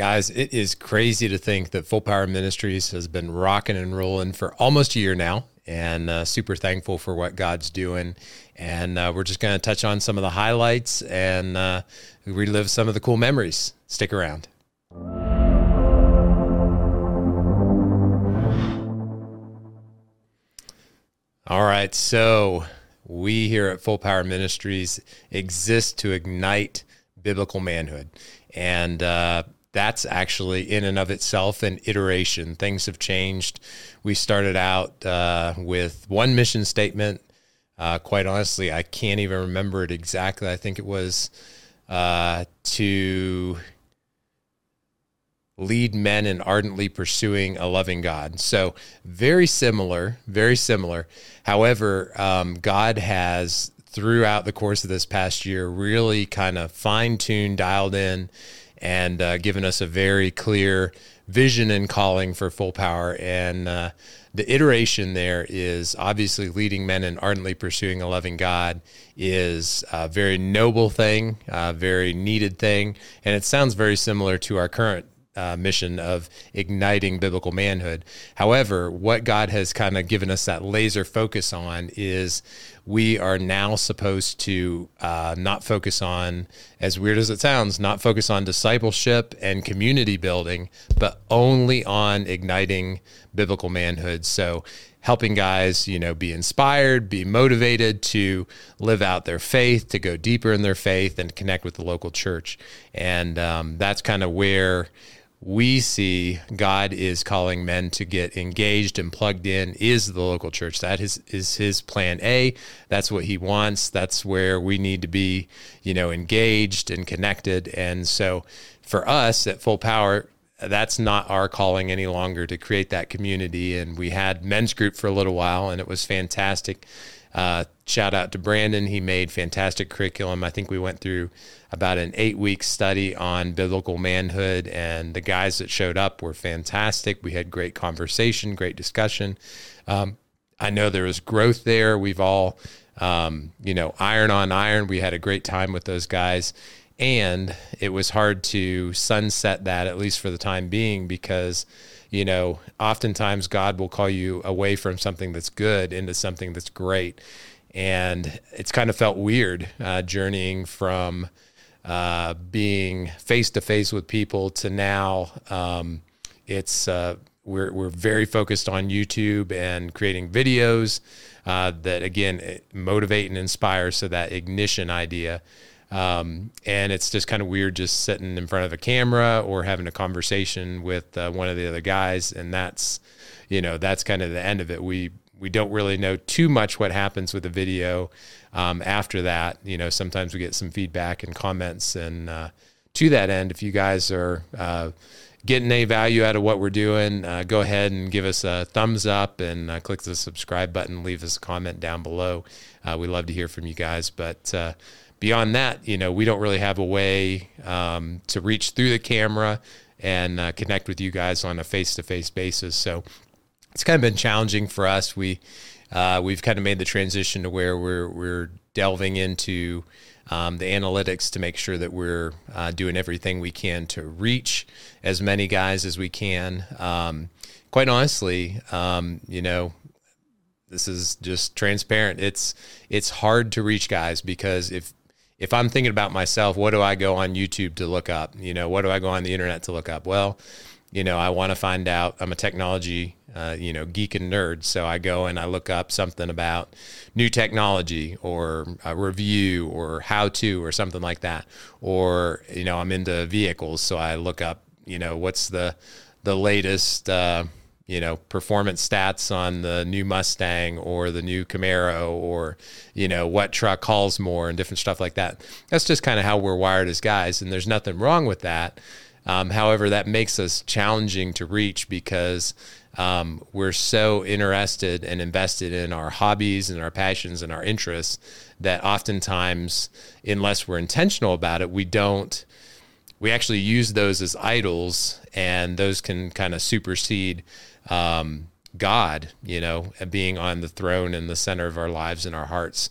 Guys, it is crazy to think that Full Power Ministries has been rocking and rolling for almost a year now, and uh, super thankful for what God's doing. And uh, we're just going to touch on some of the highlights and uh, relive some of the cool memories. Stick around. All right, so we here at Full Power Ministries exist to ignite biblical manhood. And uh, that's actually in and of itself an iteration. Things have changed. We started out uh, with one mission statement. Uh, quite honestly, I can't even remember it exactly. I think it was uh, to lead men in ardently pursuing a loving God. So, very similar, very similar. However, um, God has, throughout the course of this past year, really kind of fine tuned, dialed in and uh, given us a very clear vision and calling for full power. And uh, the iteration there is obviously leading men and ardently pursuing a loving God is a very noble thing, a very needed thing. And it sounds very similar to our current uh, mission of igniting biblical manhood. However, what God has kind of given us that laser focus on is we are now supposed to uh, not focus on, as weird as it sounds, not focus on discipleship and community building, but only on igniting biblical manhood. So, helping guys, you know, be inspired, be motivated to live out their faith, to go deeper in their faith, and connect with the local church. And um, that's kind of where we see God is calling men to get engaged and plugged in is the local church. That is is his plan A. That's what he wants. That's where we need to be, you know, engaged and connected. And so for us at Full Power, that's not our calling any longer to create that community. And we had men's group for a little while and it was fantastic. Uh, shout out to Brandon. He made fantastic curriculum. I think we went through about an eight week study on biblical manhood, and the guys that showed up were fantastic. We had great conversation, great discussion. Um, I know there was growth there. We've all, um, you know, iron on iron. We had a great time with those guys. And it was hard to sunset that, at least for the time being, because you know, oftentimes God will call you away from something that's good into something that's great. And it's kind of felt weird uh, journeying from uh, being face to face with people to now um, it's uh, we're, we're very focused on YouTube and creating videos uh, that again motivate and inspire. So that ignition idea um, and it's just kind of weird just sitting in front of a camera or having a conversation with uh, one of the other guys. And that's, you know, that's kind of the end of it. We, we don't really know too much what happens with the video um, after that. You know, sometimes we get some feedback and comments. And uh, to that end, if you guys are uh, getting any value out of what we're doing, uh, go ahead and give us a thumbs up and uh, click the subscribe button. Leave us a comment down below. Uh, we love to hear from you guys. But beyond that, you know, we don't really have a way um, to reach through the camera and uh, connect with you guys on a face-to-face basis. So it's kind of been challenging for us. We uh, we've kind of made the transition to where we're we're delving into um, the analytics to make sure that we're uh, doing everything we can to reach as many guys as we can. Um, quite honestly, um, you know, this is just transparent. It's it's hard to reach guys because if if I'm thinking about myself, what do I go on YouTube to look up? You know, what do I go on the internet to look up? Well, you know, I want to find out. I'm a technology, uh, you know, geek and nerd. So I go and I look up something about new technology or a review or how to or something like that. Or, you know, I'm into vehicles. So I look up, you know, what's the, the latest, uh, you know performance stats on the new Mustang or the new Camaro or you know what truck hauls more and different stuff like that. That's just kind of how we're wired as guys, and there's nothing wrong with that. Um, however, that makes us challenging to reach because um, we're so interested and invested in our hobbies and our passions and our interests that oftentimes, unless we're intentional about it, we don't. We actually use those as idols, and those can kind of supersede um, God, you know, being on the throne in the center of our lives and our hearts.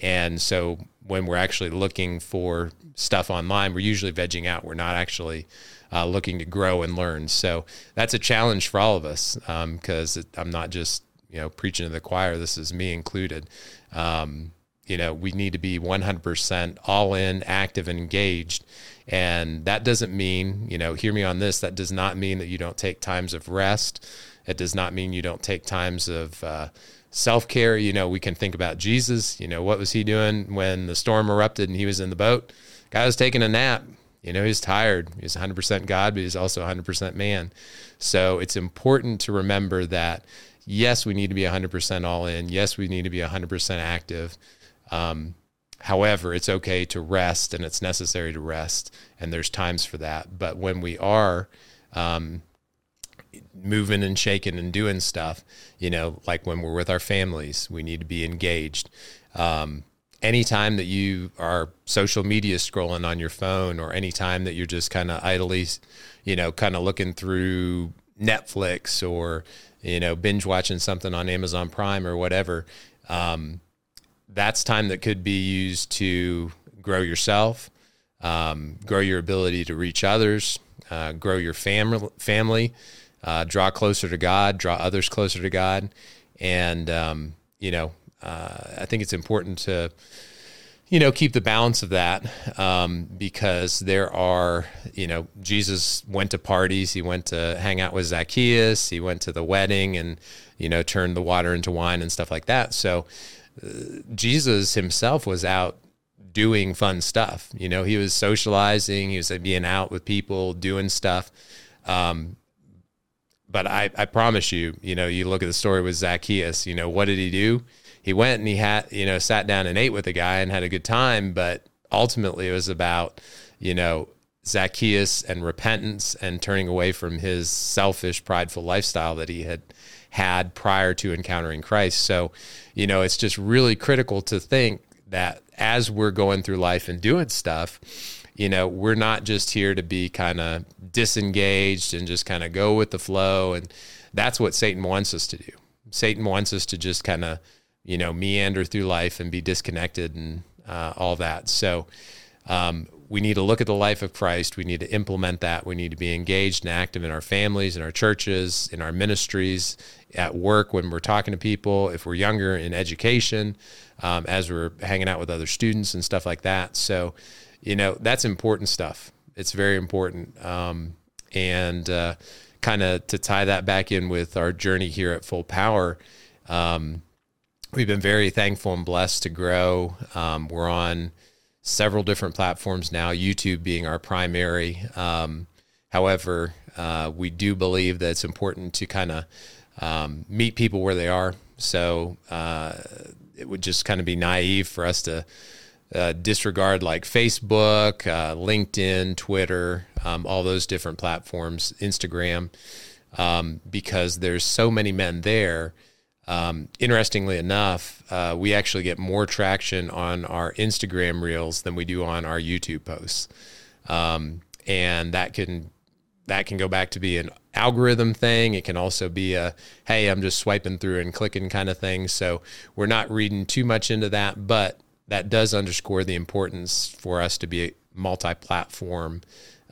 And so when we're actually looking for stuff online, we're usually vegging out. We're not actually uh, looking to grow and learn. So that's a challenge for all of us because um, I'm not just you know preaching to the choir. This is me included. Um, you know, we need to be 100% all in, active, and engaged. And that doesn't mean, you know, hear me on this, that does not mean that you don't take times of rest. It does not mean you don't take times of uh, self care. You know, we can think about Jesus. You know, what was he doing when the storm erupted and he was in the boat? Guy was taking a nap. You know, he's tired. He's 100% God, but he's also 100% man. So it's important to remember that, yes, we need to be 100% all in. Yes, we need to be 100% active. Um, however, it's okay to rest and it's necessary to rest, and there's times for that. But when we are um, moving and shaking and doing stuff, you know, like when we're with our families, we need to be engaged. Um, anytime that you are social media scrolling on your phone or anytime that you're just kind of idly, you know, kind of looking through Netflix or, you know, binge watching something on Amazon Prime or whatever, um, that's time that could be used to grow yourself, um, grow your ability to reach others, uh, grow your family, family, uh, draw closer to God, draw others closer to God, and um, you know, uh, I think it's important to you know keep the balance of that um, because there are you know Jesus went to parties, he went to hang out with Zacchaeus, he went to the wedding, and you know turned the water into wine and stuff like that. So Jesus himself was out doing fun stuff. You know, he was socializing, he was being out with people, doing stuff. Um, but I, I promise you, you know, you look at the story with Zacchaeus, you know, what did he do? He went and he had, you know, sat down and ate with a guy and had a good time. But ultimately, it was about, you know, Zacchaeus and repentance and turning away from his selfish, prideful lifestyle that he had had prior to encountering Christ. So, you know, it's just really critical to think that as we're going through life and doing stuff, you know, we're not just here to be kind of disengaged and just kind of go with the flow. And that's what Satan wants us to do. Satan wants us to just kind of, you know, meander through life and be disconnected and uh, all that. So, um, we need to look at the life of Christ. We need to implement that. We need to be engaged and active in our families, in our churches, in our ministries, at work when we're talking to people, if we're younger in education, um, as we're hanging out with other students and stuff like that. So, you know, that's important stuff. It's very important. Um, and uh, kind of to tie that back in with our journey here at Full Power, um, we've been very thankful and blessed to grow. Um, we're on several different platforms now, YouTube being our primary. Um, however, uh, we do believe that it's important to kind of um, meet people where they are. So uh, it would just kind of be naive for us to uh, disregard like Facebook, uh, LinkedIn, Twitter, um, all those different platforms, Instagram, um, because there's so many men there um, interestingly enough, uh, we actually get more traction on our Instagram reels than we do on our YouTube posts, um, and that can that can go back to be an algorithm thing. It can also be a hey, I'm just swiping through and clicking kind of thing. So we're not reading too much into that, but that does underscore the importance for us to be multi-platform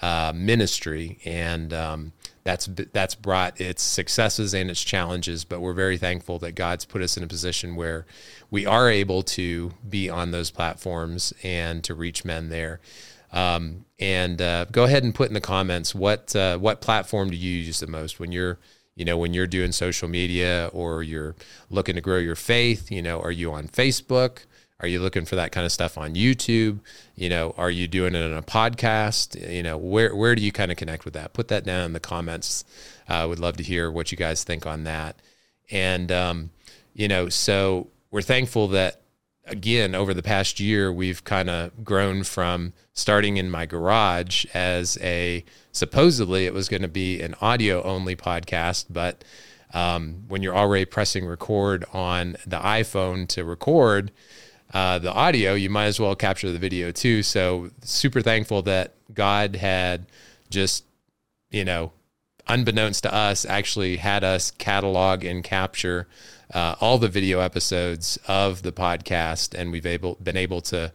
uh, ministry and um, that's that's brought its successes and its challenges but we're very thankful that God's put us in a position where we are able to be on those platforms and to reach men there. Um, and uh, go ahead and put in the comments what uh, what platform do you use the most when you're you know when you're doing social media or you're looking to grow your faith? You know are you on Facebook are you looking for that kind of stuff on YouTube? You know, are you doing it in a podcast? You know, where where do you kind of connect with that? Put that down in the comments. I uh, would love to hear what you guys think on that. And um, you know, so we're thankful that again over the past year we've kind of grown from starting in my garage as a supposedly it was going to be an audio only podcast, but um, when you're already pressing record on the iPhone to record uh, the audio, you might as well capture the video too. So super thankful that God had just, you know, unbeknownst to us, actually had us catalog and capture uh, all the video episodes of the podcast, and we've able been able to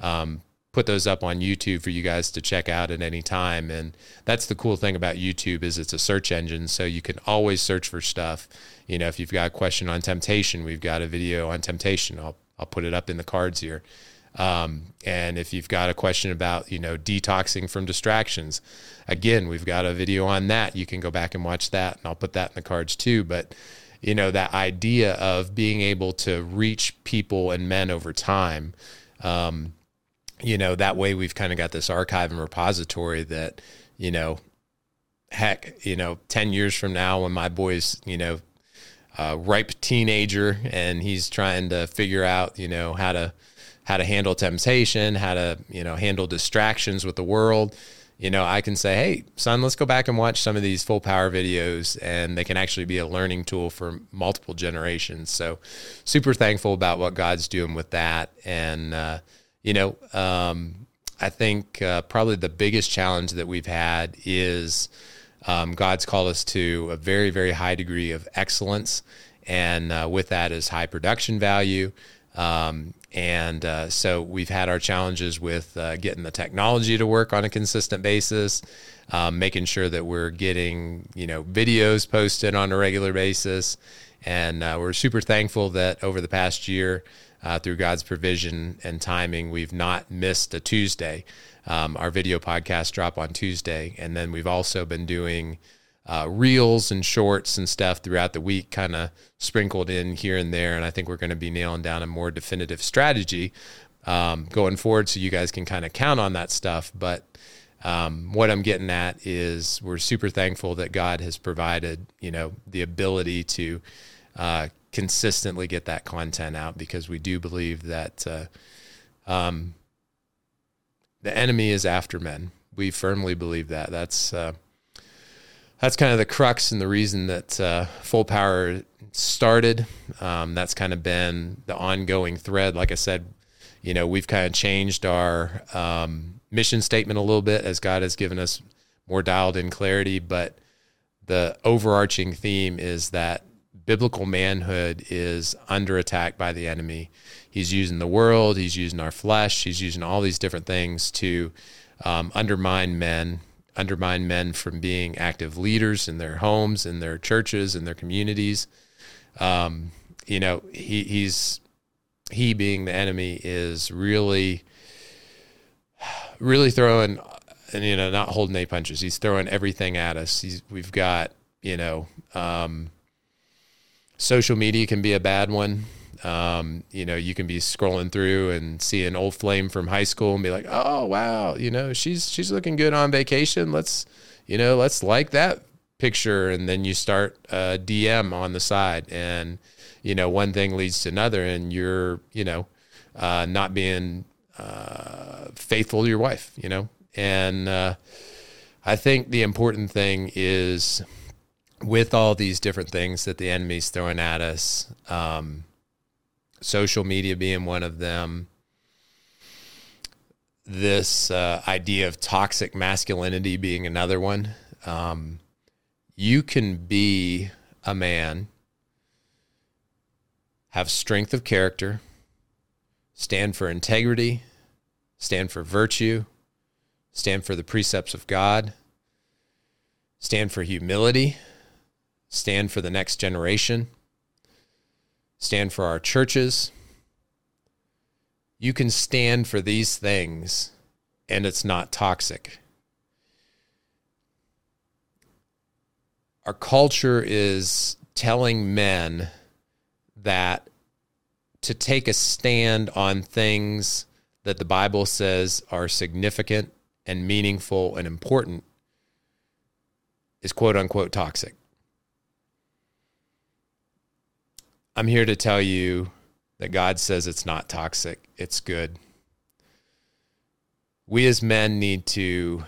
um, put those up on YouTube for you guys to check out at any time. And that's the cool thing about YouTube is it's a search engine, so you can always search for stuff. You know, if you've got a question on temptation, we've got a video on temptation. I'll I'll put it up in the cards here. Um, and if you've got a question about, you know, detoxing from distractions, again, we've got a video on that. You can go back and watch that, and I'll put that in the cards too. But, you know, that idea of being able to reach people and men over time, um, you know, that way we've kind of got this archive and repository that, you know, heck, you know, 10 years from now when my boy's, you know, a ripe teenager and he's trying to figure out, you know, how to how to handle temptation, how to, you know, handle distractions with the world, you know, I can say, "Hey, son, let's go back and watch some of these full power videos and they can actually be a learning tool for multiple generations." So, super thankful about what God's doing with that and uh you know, um, I think uh, probably the biggest challenge that we've had is um, God's called us to a very, very high degree of excellence. And uh, with that is high production value. Um, and uh, so we've had our challenges with uh, getting the technology to work on a consistent basis, um, making sure that we're getting, you know, videos posted on a regular basis. And uh, we're super thankful that over the past year, uh, through God's provision and timing, we've not missed a Tuesday. Um, our video podcast drop on Tuesday, and then we've also been doing uh, reels and shorts and stuff throughout the week, kind of sprinkled in here and there. And I think we're going to be nailing down a more definitive strategy um, going forward, so you guys can kind of count on that stuff. But um, what I'm getting at is we're super thankful that God has provided, you know, the ability to uh, consistently get that content out because we do believe that uh, um, the enemy is after men. We firmly believe that. That's uh, that's kind of the crux and the reason that uh, Full Power started. Um, that's kind of been the ongoing thread. Like I said, you know, we've kind of changed our um, mission statement a little bit as God has given us more dialed in clarity, but the overarching theme is that biblical manhood is under attack by the enemy. He's using the world, he's using our flesh, he's using all these different things to um, undermine men, undermine men from being active leaders in their homes, in their churches, in their communities. Um, you know, he, he's he being the enemy is really, really throwing, and you know, not holding any punches. He's throwing everything at us. He's we've got you know. Um, social media can be a bad one. Um, you know, you can be scrolling through and see an old flame from high school and be like, "Oh, wow, you know, she's she's looking good on vacation. Let's, you know, let's like that picture." And then you start a DM on the side, and you know, one thing leads to another, and you're, you know, uh, not being uh, faithful to your wife. You know, and uh, I think the important thing is with all these different things that the enemy's throwing at us, um, social media being one of them, this uh, idea of toxic masculinity being another one. Um, you can be a man, have strength of character, stand for integrity, stand for virtue, stand for the precepts of God, stand for humility stand for the next generation, stand for our churches. You can stand for these things and it's not toxic. Our culture is telling men that to take a stand on things that the Bible says are significant and meaningful and important is quote unquote toxic. I'm here to tell you that God says it's not toxic, it's good. We as men need to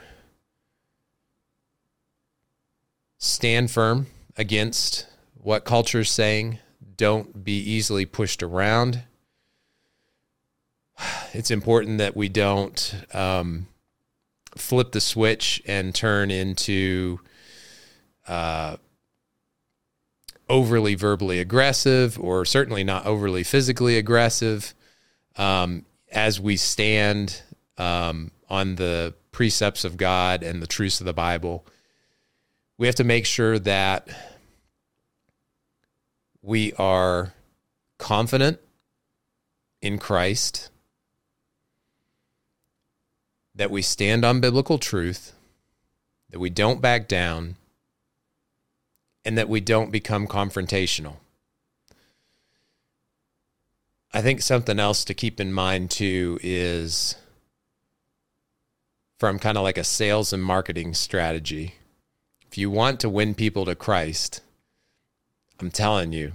stand firm against what culture is saying. Don't be easily pushed around. It's important that we don't um, flip the switch and turn into uh, overly verbally aggressive or certainly not overly physically aggressive um, as we stand um, on the precepts of God and the truths of the Bible, we have to make sure that we are confident in Christ, that we stand on biblical truth, that we don't back down, and that we don't become confrontational. I think something else to keep in mind too is from kind of like a sales and marketing strategy. If you want to win people to Christ, I'm telling you,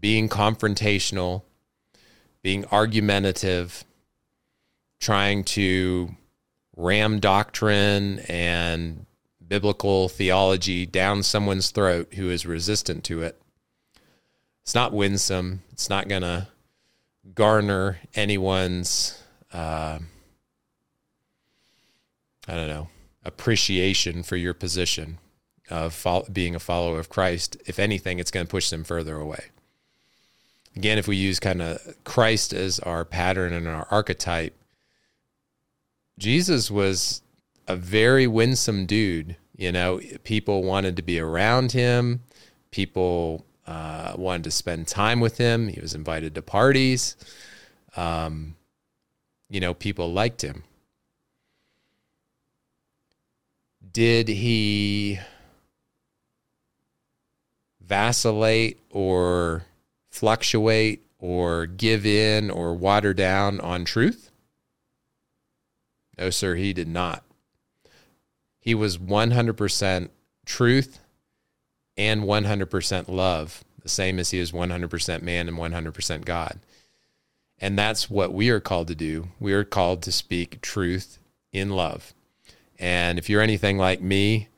being confrontational, being argumentative, trying to ram doctrine and biblical theology down someone's throat who is resistant to it. It's not winsome. It's not going to garner anyone's, uh, I don't know, appreciation for your position of being a follower of Christ. If anything, it's going to push them further away. Again, if we use kind of Christ as our pattern and our archetype, Jesus was a very winsome dude. You know, people wanted to be around him. People uh, wanted to spend time with him. He was invited to parties. Um, you know, people liked him. Did he vacillate or fluctuate or give in or water down on truth? No, sir, he did not. He was 100% truth and 100% love, the same as he is 100% man and 100% God. And that's what we are called to do. We are called to speak truth in love. And if you're anything like me,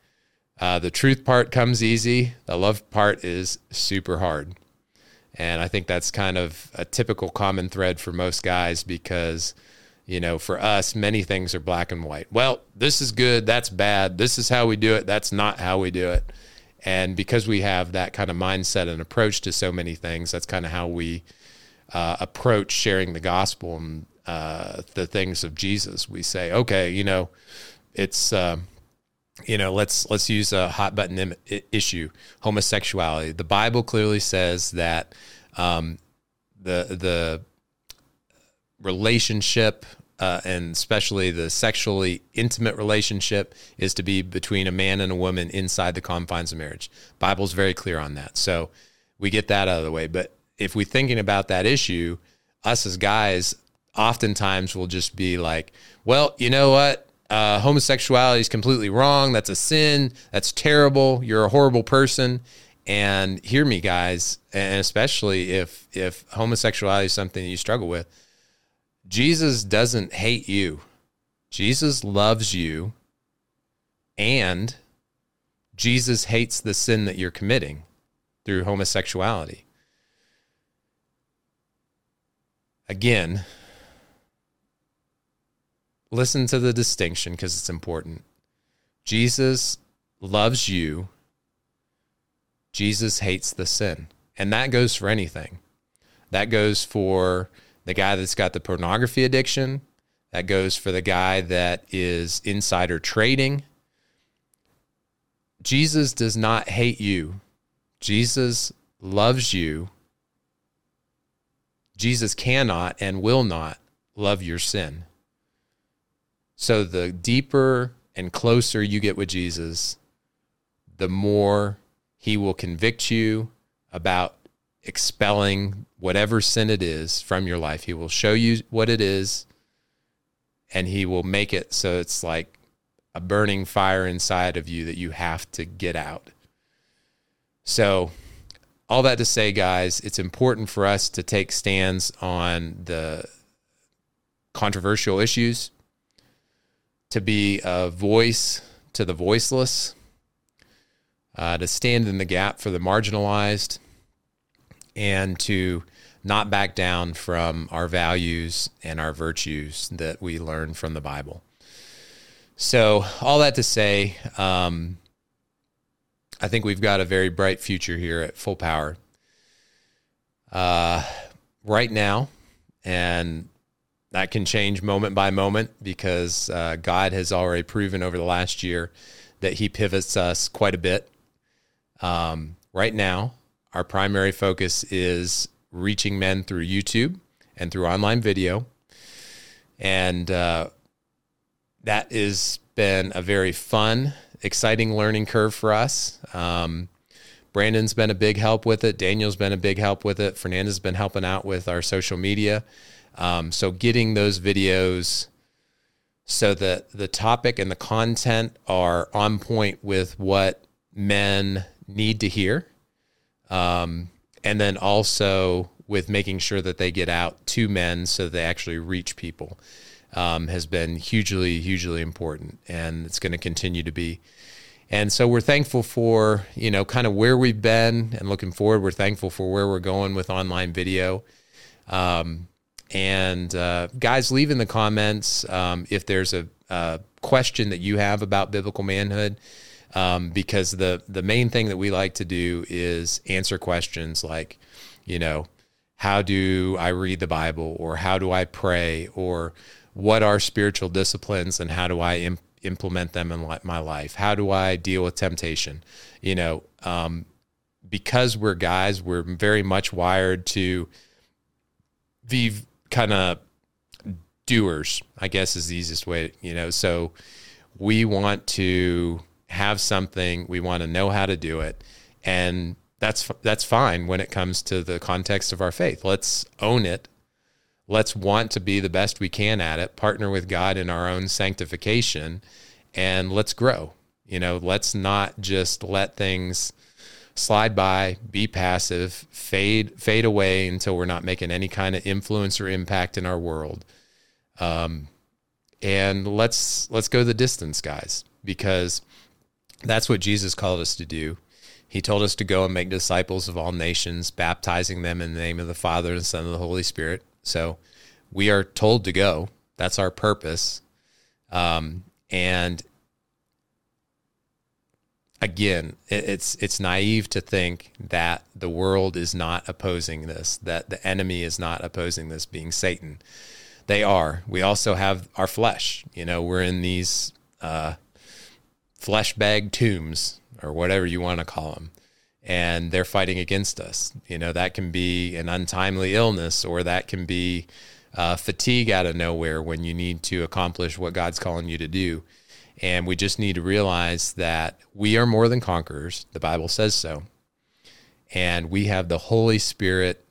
uh, the truth part comes easy, the love part is super hard. And I think that's kind of a typical common thread for most guys because, you know, for us, many things are black and white. Well, this is good, that's bad, this is how we do it, that's not how we do it. And because we have that kind of mindset and approach to so many things, that's kind of how we uh, approach sharing the gospel and uh, the things of Jesus. We say, okay, you know, it's. Uh, you know, let's let's use a hot button Im- issue: homosexuality. The Bible clearly says that um, the the relationship uh, and especially the sexually intimate relationship is to be between a man and a woman inside the confines of marriage. Bible's very clear on that. So we get that out of the way. But if we're thinking about that issue, us as guys oftentimes will just be like, well, you know what? Uh, homosexuality is completely wrong. That's a sin. That's terrible. You're a horrible person. And hear me, guys, and especially if if homosexuality is something you struggle with, Jesus doesn't hate you. Jesus loves you, and Jesus hates the sin that you're committing through homosexuality. Again, listen to the distinction because it's important. Jesus loves you. Jesus hates the sin. And that goes for anything. That goes for the guy that's got the pornography addiction. That goes for the guy that is insider trading. Jesus does not hate you. Jesus loves you. Jesus cannot and will not love your sin. So the deeper and closer you get with Jesus, the more he will convict you about expelling whatever sin it is from your life. He will show you what it is and he will make it so it's like a burning fire inside of you that you have to get out. So, all that to say, guys, it's important for us to take stands on the controversial issues to be a voice to the voiceless, uh, to stand in the gap for the marginalized, and to not back down from our values and our virtues that we learn from the Bible. So, all that to say, um, I think we've got a very bright future here at Full Power. Uh, right now, and that can change moment by moment because uh, God has already proven over the last year that He pivots us quite a bit. Um, right now, our primary focus is reaching men through YouTube and through online video. And uh, that has been a very fun, exciting learning curve for us. Um, Brandon's been a big help with it. Daniel's been a big help with it. Fernanda's been helping out with our social media. Um, so getting those videos so that the topic and the content are on point with what men need to hear. Um, and then also with making sure that they get out to men so they actually reach people um, has been hugely, hugely important. And it's going to continue to be. And so we're thankful for, you know, kind of where we've been and looking forward. We're thankful for where we're going with online video. Um, and uh, guys, leave in the comments um, if there's a, a, question that you have about biblical manhood, um, because the the main thing that we like to do is answer questions like, you know, how do I read the Bible, or how do I pray, or what are spiritual disciplines, and how do I imp- implement them in my life? How do I deal with temptation? You know, um, because we're guys, we're very much wired to be kind of doers, I guess is the easiest way, you know. So we want to have something, we want to know how to do it. And that's that's fine when it comes to the context of our faith. Let's own it. Let's want to be the best we can at it, partner with God in our own sanctification, and let's grow. You know, let's not just let things slide by, be passive, fade fade away until we're not making any kind of influence or impact in our world. Um, and let's let's go the distance, guys, because that's what Jesus called us to do. He told us to go and make disciples of all nations, baptizing them in the name of the Father and the Son and the Holy Spirit. So we are told to go. That's our purpose. Um, and again, it's it's naive to think that the world is not opposing this, that the enemy is not opposing this, being Satan. They are. We also have our flesh. You know, we're in these uh, flesh bag tombs or whatever you want to call them, and they're fighting against us. You know, that can be an untimely illness, or that can be uh, fatigue out of nowhere when you need to accomplish what God's calling you to do. And we just need to realize that we are more than conquerors. The Bible says so. And we have the Holy Spirit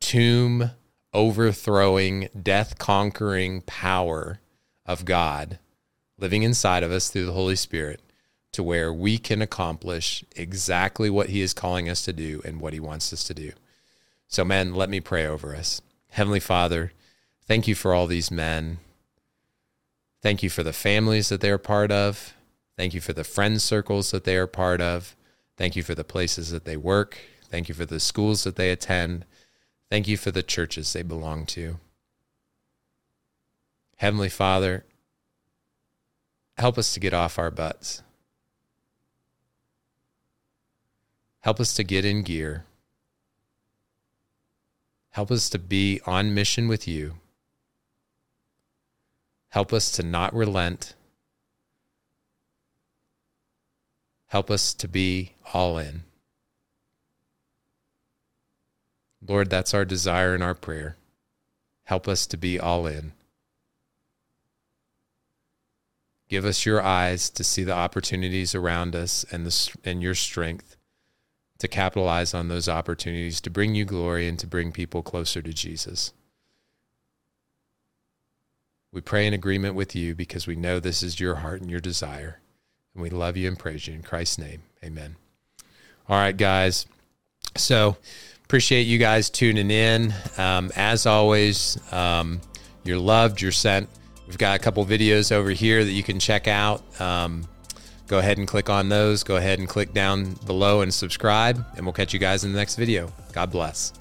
tomb overthrowing, death conquering power of God living inside of us through the Holy Spirit to where we can accomplish exactly what He is calling us to do and what He wants us to do. So, men, let me pray over us. Heavenly Father, thank you for all these men Thank you for the families that they're part of. Thank you for the friend circles that they are part of. Thank you for the places that they work. Thank you for the schools that they attend. Thank you for the churches they belong to. Heavenly Father, help us to get off our butts. Help us to get in gear. Help us to be on mission with you. Help us to not relent. Help us to be all in. Lord, that's our desire and our prayer. Help us to be all in. Give us your eyes to see the opportunities around us and, the, and your strength to capitalize on those opportunities to bring you glory and to bring people closer to Jesus. We pray in agreement with you because we know this is your heart and your desire. And we love you and praise you in Christ's name. Amen. All right, guys. So appreciate you guys tuning in. Um, as always, um, you're loved, you're sent. We've got a couple videos over here that you can check out. Um, go ahead and click on those. Go ahead and click down below and subscribe, and we'll catch you guys in the next video. God bless.